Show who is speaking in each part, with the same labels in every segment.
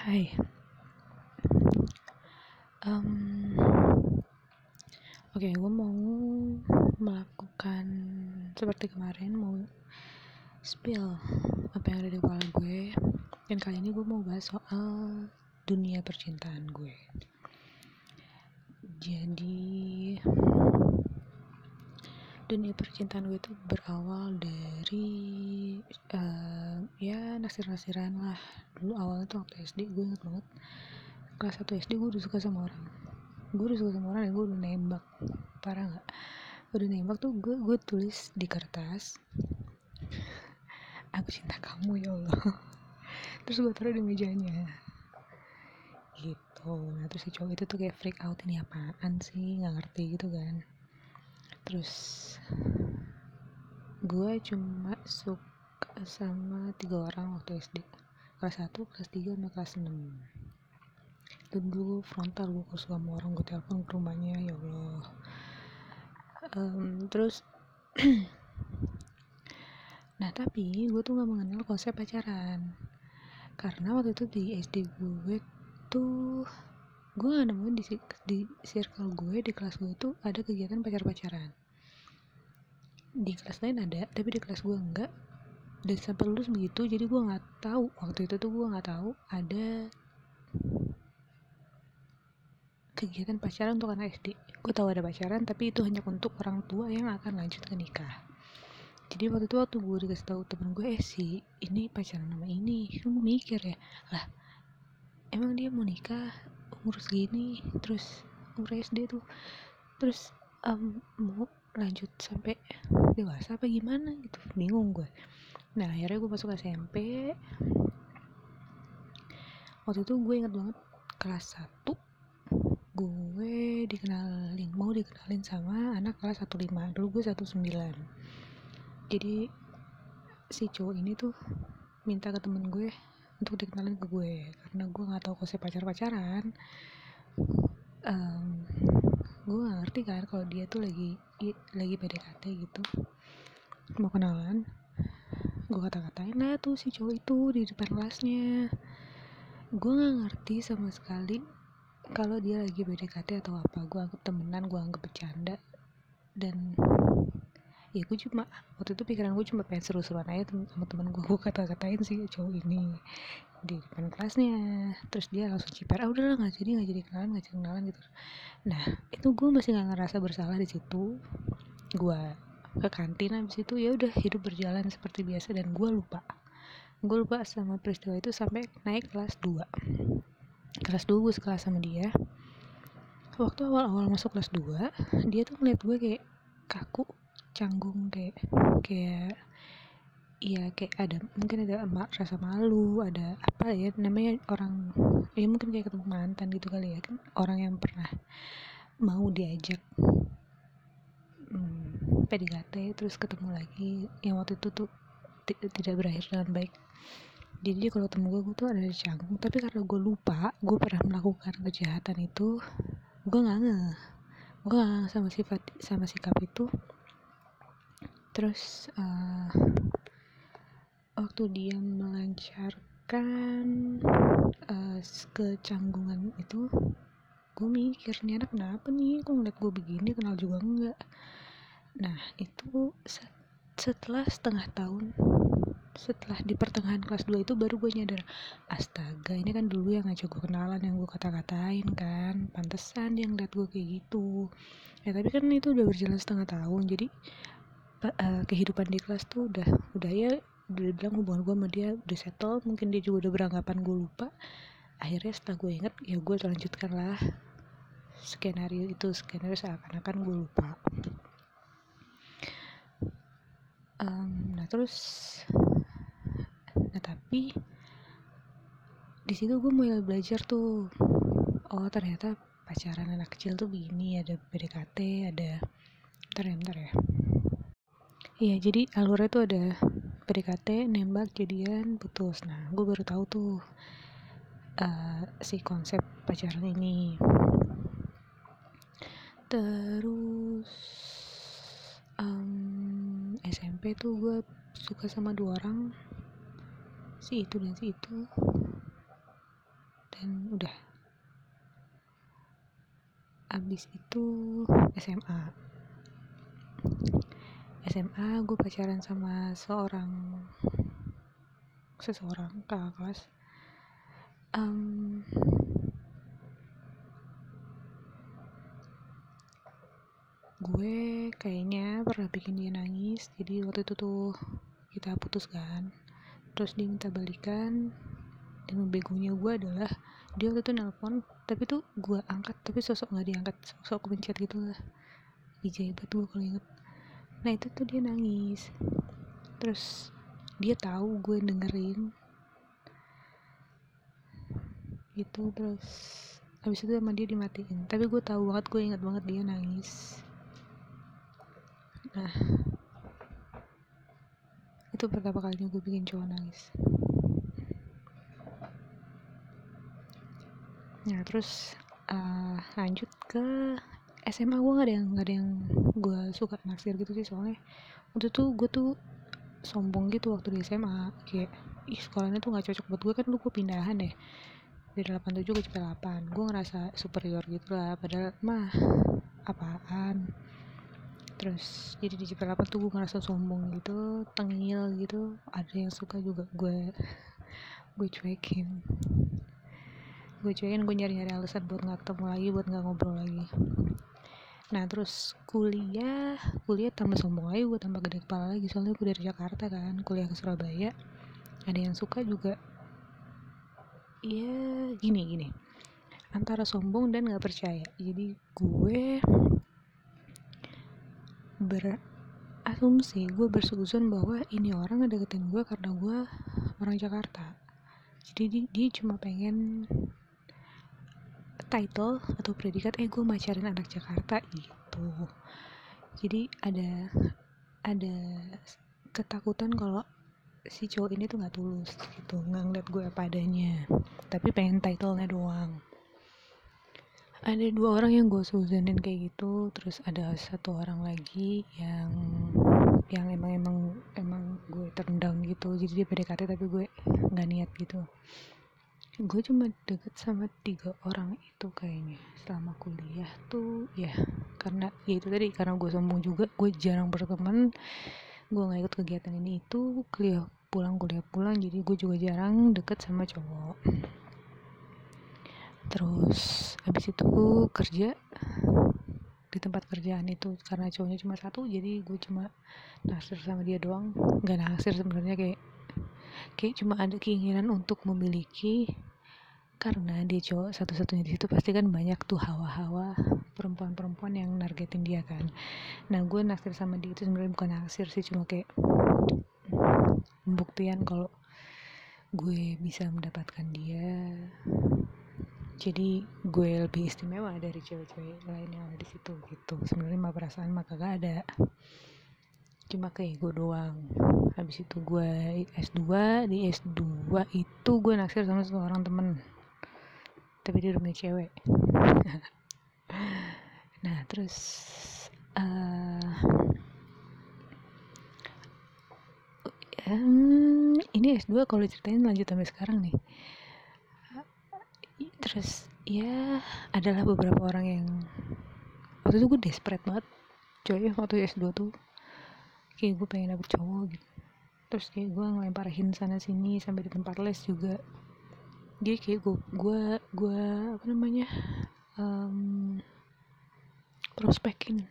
Speaker 1: Hai. Um, Oke, okay, gue mau melakukan seperti kemarin mau spill apa yang ada di kepala gue. Dan kali ini gue mau bahas soal dunia percintaan gue. Jadi dunia percintaan gue itu berawal dari uh, ya nasir-nasiran lah. Dulu awalnya tuh waktu SD gue inget banget kelas 1 SD gue udah suka sama orang. Gue udah suka sama orang dan gue udah nembak. Parah nggak? Udah nembak tuh gue gue tulis di kertas aku cinta kamu ya Allah. Terus gue taruh di mejanya. Gitu. Nah terus si cowok itu tuh kayak freak out ini apaan sih? Nggak ngerti gitu kan terus gue cuma suka sama tiga orang waktu SD kelas 1, kelas 3, sama kelas 6 dan dulu frontal gue suka sama orang gue telepon ke rumahnya ya Allah. Um, terus nah tapi gue tuh gak mengenal konsep pacaran. Karena waktu itu di SD gue tuh gue gak nemuin di, di circle gue di kelas gue tuh ada kegiatan pacar-pacaran. Di kelas lain ada tapi di kelas gue enggak dan sampai lulus begitu jadi gue nggak tahu. Waktu itu tuh gue nggak tahu ada kegiatan pacaran untuk anak SD gue tahu ada pacaran tapi itu hanya untuk orang tua yang akan lanjut ke nikah. Jadi waktu itu waktu gue dikasih tahu temen gue eh sih ini pacaran nama ini. Kan gue mikir ya lah emang dia mau nikah umur segini terus umur SD tuh. Terus um, mau lanjut sampai dewasa apa gimana gitu. Bingung gue. Nah akhirnya gue masuk SMP waktu itu gue inget banget kelas 1 gue dikenalin mau dikenalin sama anak kelas 15 dulu gue 19 jadi si cowok ini tuh minta ke temen gue untuk dikenalin ke gue karena gue nggak tahu konsep pacar pacaran um, gue gak ngerti kan kalau dia tuh lagi lagi PDKT gitu. Mau kenalan gue kata-katain lah tuh si cowok itu di depan kelasnya. Gue gak ngerti sama sekali kalau dia lagi PDKT atau apa. Gue anggap temenan gue anggap bercanda. Dan ya gue cuma waktu itu pikiran gue cuma pengen seru-seruan aja sama temen gue gue kata-katain sih cowok ini di depan kelasnya. Terus dia langsung ciper ah udahlah nggak jadi nggak jadi kenalan nggak jadi kenalan gitu. Nah itu gue masih nggak ngerasa bersalah di situ. Gue ke kantin habis itu ya udah hidup berjalan seperti biasa dan gue lupa. Gue lupa sama peristiwa itu sampai naik kelas 2 kelas 2 gue sekelas sama dia. Waktu awal-awal masuk kelas 2 dia tuh ngeliat gue kayak kaku canggung kayak kayak Iya kayak ada mungkin ada emak rasa malu ada apa ya namanya orang ya mungkin kayak ketemu mantan gitu kali ya kan orang yang pernah mau diajak hmm, PDKT terus ketemu lagi yang waktu itu tuh tidak berakhir dengan baik. Jadi kalau ketemu gue, gue tuh ada canggung tapi karena gue lupa gue pernah melakukan kejahatan itu gue nggak nge gue nggak sama sifat sama sikap itu terus uh, waktu dia melancarkan uh, kecanggungan itu gue mikir nih anak kenapa nih? Kok ngeliat gue begini? Kenal juga enggak? Nah itu setelah setengah tahun setelah di pertengahan kelas 2 itu baru gue nyadar astaga ini kan dulu yang ngajak gue kenalan yang gue kata-katain kan. Pantesan dia ngeliat gue kayak gitu. Ya tapi kan itu udah berjalan setengah tahun jadi uh, kehidupan di kelas tuh udah udah ya udah bilang hubungan gue sama dia udah settle mungkin dia juga udah beranggapan gue lupa. Akhirnya setelah gue inget ya gue lanjutkan lah skenario itu skenario seakan-akan gue lupa. Um, nah terus nah tapi di situ gue mulai belajar tuh oh ternyata pacaran anak kecil tuh begini ada PDKT ada bentar ya bentar ya iya jadi alurnya tuh ada PDKT nembak jadian putus. Nah gue baru tahu tuh uh, si konsep pacaran ini. Terus um, SMP tuh gue suka sama dua orang. Si itu dan si itu. Dan udah. Abis itu SMA SMA gue pacaran sama seorang seseorang kakak kelas. Um, gue kayaknya pernah bikin dia nangis jadi waktu itu tuh kita putus kan. Terus dia minta balikan dan begonya gue adalah dia waktu itu nelpon tapi tuh gue angkat tapi sosok nggak diangkat sosok kepencet gitu lah. Dijahit tuh kalau inget nah itu tuh dia nangis. Terus dia tahu gue dengerin. Gitu terus habis itu sama dia dimatiin. Tapi gue tahu banget gue inget banget dia nangis. Nah itu pertama kalinya gue bikin cowok nangis. Nah terus uh, lanjut ke SMA gue gak ada yang gak ada yang gue suka naksir gitu sih soalnya waktu itu gue tuh sombong gitu waktu di SMA kayak ih sekolahnya tuh gak cocok buat gue kan lu gue pindahan deh. Dari 87 ke CP8 gue ngerasa superior gitu lah padahal mah apaan? Terus jadi di CP8 tuh gue ngerasa sombong gitu tengil gitu ada yang suka juga gue gue cuekin. Gue cuekin gue nyari-nyari alasan buat nggak ketemu lagi buat nggak ngobrol lagi nah terus kuliah kuliah tambah sombong lagi gue tambah gede kepala lagi soalnya gue dari Jakarta kan kuliah ke Surabaya. Ada yang suka juga. Ya gini gini. Antara sombong dan nggak percaya. Jadi gue berasumsi gue bersuzon bahwa ini orang ngedeketin gue karena gue orang Jakarta. Jadi dia cuma pengen title atau predikat eh gue macarin anak Jakarta gitu. Jadi ada ada ketakutan kalau si cowok ini tuh nggak tulus gitu nggak ngeliat gue apa adanya tapi pengen titlenya doang. Ada dua orang yang gue suzonin kayak gitu terus ada satu orang lagi yang yang emang emang emang gue terendam gitu jadi dia PDKT tapi gue nggak niat gitu gue cuma deket sama tiga orang itu kayaknya selama kuliah tuh ya. Karena ya itu tadi karena gue sombong juga gue jarang berteman gue nggak ikut kegiatan ini itu kuliah pulang kuliah pulang jadi gue juga jarang deket sama cowok. Terus habis itu kerja di tempat kerjaan itu karena cowoknya cuma satu jadi gue cuma naksir sama dia doang. Nggak naksir sebenarnya kayak kayak cuma ada keinginan untuk memiliki karena dia cowok satu-satunya di situ pasti kan banyak tuh hawa-hawa perempuan-perempuan yang nargetin dia kan. Nah gue naksir sama dia itu sebenarnya bukan naksir sih cuma kayak pembuktian kalau gue bisa mendapatkan dia. Jadi gue lebih istimewa dari cewek-cewek lain yang ada di situ gitu. Sebenarnya mah perasaan mah kagak ada. Cuma kayak gue doang. Habis itu gue S2 di S2 itu gue naksir sama seorang temen tapi dia udah punya cewek. Nah terus uh, um, ini S2 kalau ceritain lanjut sampai sekarang nih. Terus ya adalah beberapa orang yang waktu itu gue desperate banget coy waktu S2 tuh. Kayak gue pengen dapet cowok gitu. Terus kayak gue ngelemparin sana sini sampai di tempat les juga jadi kayak gue gue gue apa namanya um, prospekin.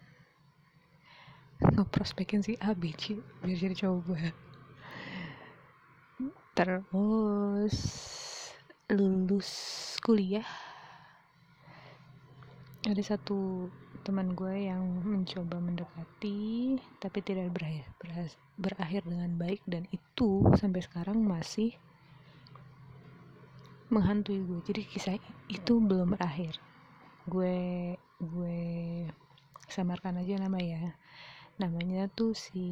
Speaker 1: Ngeprospekin si A B C biar jadi gue terus lulus kuliah ada satu teman gue yang mencoba mendekati tapi tidak berakhir berakhir dengan baik dan itu sampai sekarang masih menghantui gue. Jadi kisah itu belum berakhir. Gue gue samarkan aja nama ya. Namanya tuh si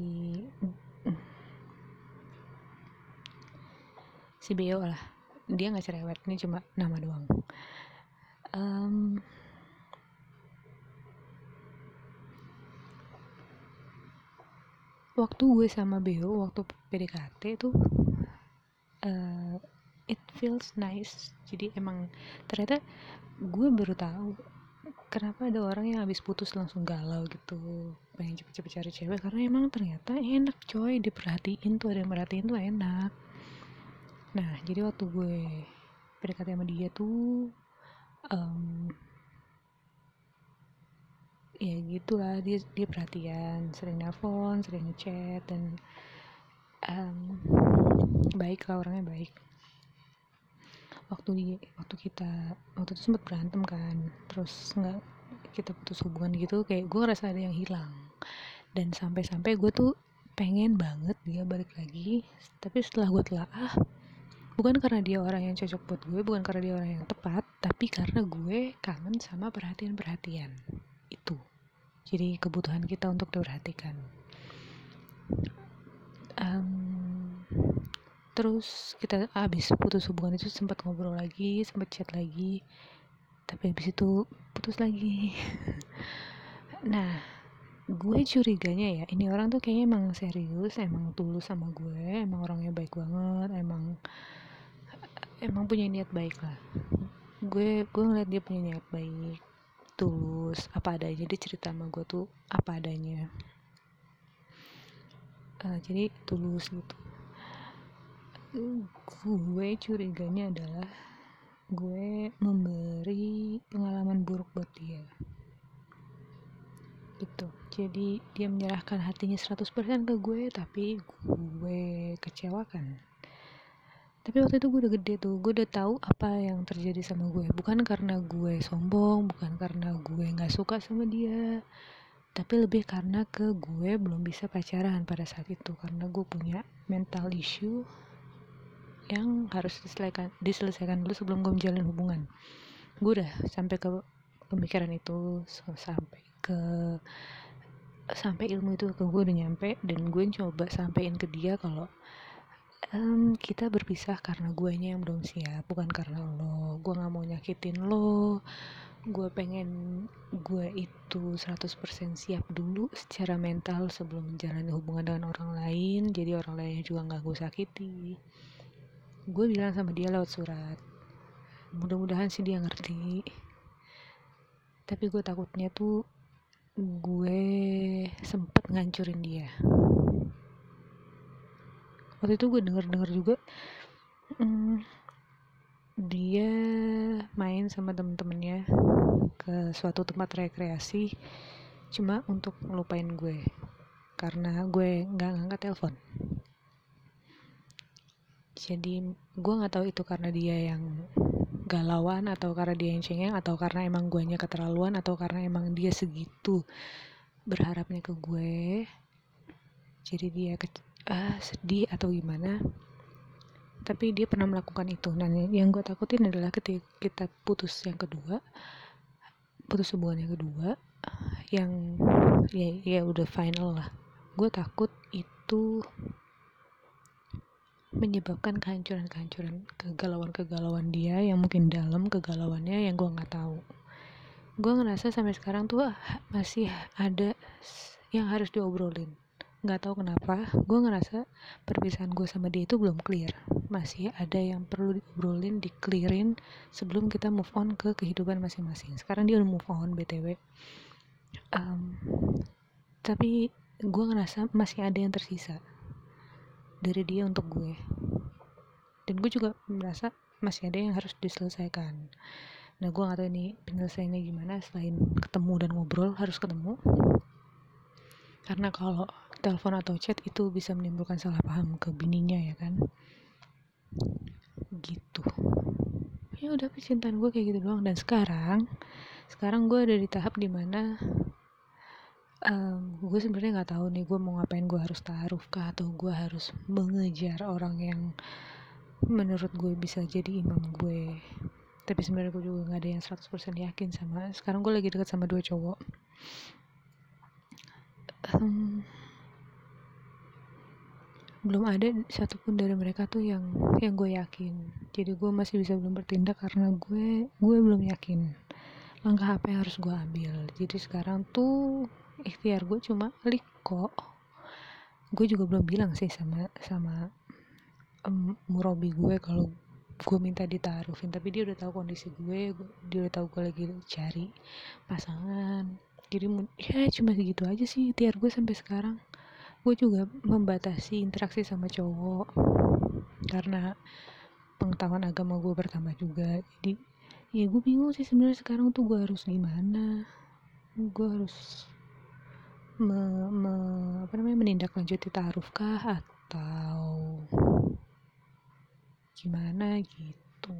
Speaker 1: si Beo lah. Dia nggak cerewet ini cuma nama doang. Um, waktu gue sama Beo waktu PDKT tuh uh, it feels nice. Jadi emang ternyata gue baru tahu kenapa ada orang yang habis putus langsung galau gitu. Pengen cepet-cepet cari cewek karena emang ternyata enak coy. Diperhatiin tuh ada yang merhatiin tuh enak. Nah jadi waktu gue PDKT sama dia tuh um, ya gitulah. Dia dia perhatian sering nelpon sering ngechat dan um, baik lah orangnya baik waktu di waktu kita waktu itu sempat berantem kan. Terus nggak kita putus hubungan gitu kayak gue ngerasa ada yang hilang. Dan sampai-sampai gue tuh pengen banget dia balik lagi. Tapi setelah gue telaah bukan karena dia orang yang cocok buat gue bukan karena dia orang yang tepat tapi karena gue kangen sama perhatian-perhatian. Itu. Jadi kebutuhan kita untuk diperhatikan. Um, terus kita habis putus hubungan itu sempat ngobrol lagi sempat chat lagi tapi habis itu putus lagi. Nah gue curiganya ya ini orang tuh kayaknya emang serius emang tulus sama gue emang orangnya baik banget emang emang punya niat baik lah. Gue gue ngeliat dia punya niat baik tulus apa adanya dia cerita sama gue tuh apa adanya. Uh, jadi tulus gitu gue curiganya adalah gue memberi pengalaman buruk buat dia. Gitu. Jadi dia menyerahkan hatinya 100% ke gue tapi gue kecewakan. Tapi waktu itu gue udah gede tuh. Gue udah tahu apa yang terjadi sama gue. Bukan karena gue sombong bukan karena gue nggak suka sama dia tapi lebih karena ke gue belum bisa pacaran pada saat itu. Karena gue punya mental issue yang harus diselesaikan diselesaikan dulu sebelum gue menjalin hubungan. Gue udah sampai ke pemikiran itu sampai ke sampai ilmu itu ke gue udah nyampe dan gue coba sampein ke dia kalau um, kita berpisah karena guanya yang belum siap bukan karena lo. Gue nggak mau nyakitin lo. Gue pengen gue itu 100% siap dulu secara mental sebelum menjalani hubungan dengan orang lain jadi orang lainnya juga nggak gue sakiti gue bilang sama dia lewat surat. Mudah-mudahan sih dia ngerti. Tapi gue takutnya tuh gue sempet ngancurin dia. Waktu itu gue denger-denger juga hmm, dia main sama temen-temennya ke suatu tempat rekreasi cuma untuk ngelupain gue. Karena gue nggak ngangkat telepon jadi gue nggak tahu itu karena dia yang galauan atau karena dia yang cengeng atau karena emang guanya keterlaluan atau karena emang dia segitu berharapnya ke gue. Jadi dia ke uh, sedih atau gimana. Tapi dia pernah melakukan itu. Nah yang gue takutin adalah ketika kita putus yang kedua putus hubungan yang kedua yang ya ya udah final lah. Gue takut itu menyebabkan kehancuran-kehancuran kegalauan-kegalauan dia yang mungkin dalam kegalauannya yang gue nggak tahu. Gue ngerasa sampai sekarang tuh masih ada yang harus diobrolin. Nggak tahu kenapa gue ngerasa perpisahan gue sama dia itu belum clear. Masih ada yang perlu diobrolin di clearin sebelum kita move on ke kehidupan masing-masing. Sekarang dia udah move on btw um, tapi gue ngerasa masih ada yang tersisa dari dia untuk gue. Dan gue juga merasa masih ada yang harus diselesaikan. Nah gue gak tahu ini penyelesaiannya gimana selain ketemu dan ngobrol harus ketemu. Karena kalau telepon atau chat itu bisa menimbulkan salah paham ke bininya ya kan? Gitu. Ya udah percintaan gue kayak gitu doang. Dan sekarang sekarang gue ada di tahap di mana um, gue sebenarnya nggak tahu nih gue mau ngapain gue harus taruh kah atau gue harus mengejar orang yang menurut gue bisa jadi imam gue tapi sebenarnya gue juga nggak ada yang 100% yakin sama sekarang gue lagi deket sama dua cowok. Um, belum ada satupun dari mereka tuh yang yang gue yakin. Jadi gue masih bisa belum bertindak karena gue gue belum yakin langkah apa yang harus gue ambil. Jadi sekarang tuh ikhtiar gue cuma liko gue juga belum bilang sih sama sama um, murabi gue kalau gue minta ditaruhin. Tapi dia udah tahu kondisi gue dia udah tahu gue lagi cari pasangan. Jadi ya cuma segitu aja sih tiar gue sampai sekarang. Gue juga membatasi interaksi sama cowok karena pengetahuan agama gue bertambah juga. Jadi ya gue bingung sih sebenarnya sekarang tuh gue harus gimana. Gue harus me, me, apa namanya menindaklanjuti taaruf kah atau gimana gitu?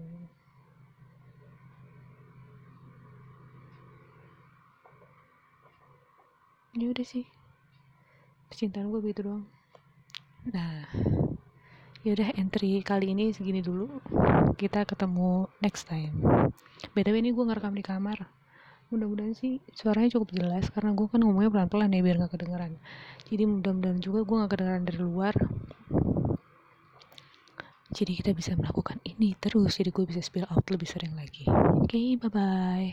Speaker 1: Ya udah sih. Percintaan gue gitu doang. Nah ya udah entry kali ini segini dulu. Kita ketemu next time. Btw ini gue ngerekam di kamar mudah-mudahan sih suaranya cukup jelas karena gue kan ngomongnya pelan-pelan ya biar gak kedengeran. Jadi mudah-mudahan juga gue gak kedengeran dari luar. Jadi kita bisa melakukan ini terus jadi gue bisa spill out lebih sering lagi. Oke okay, bye bye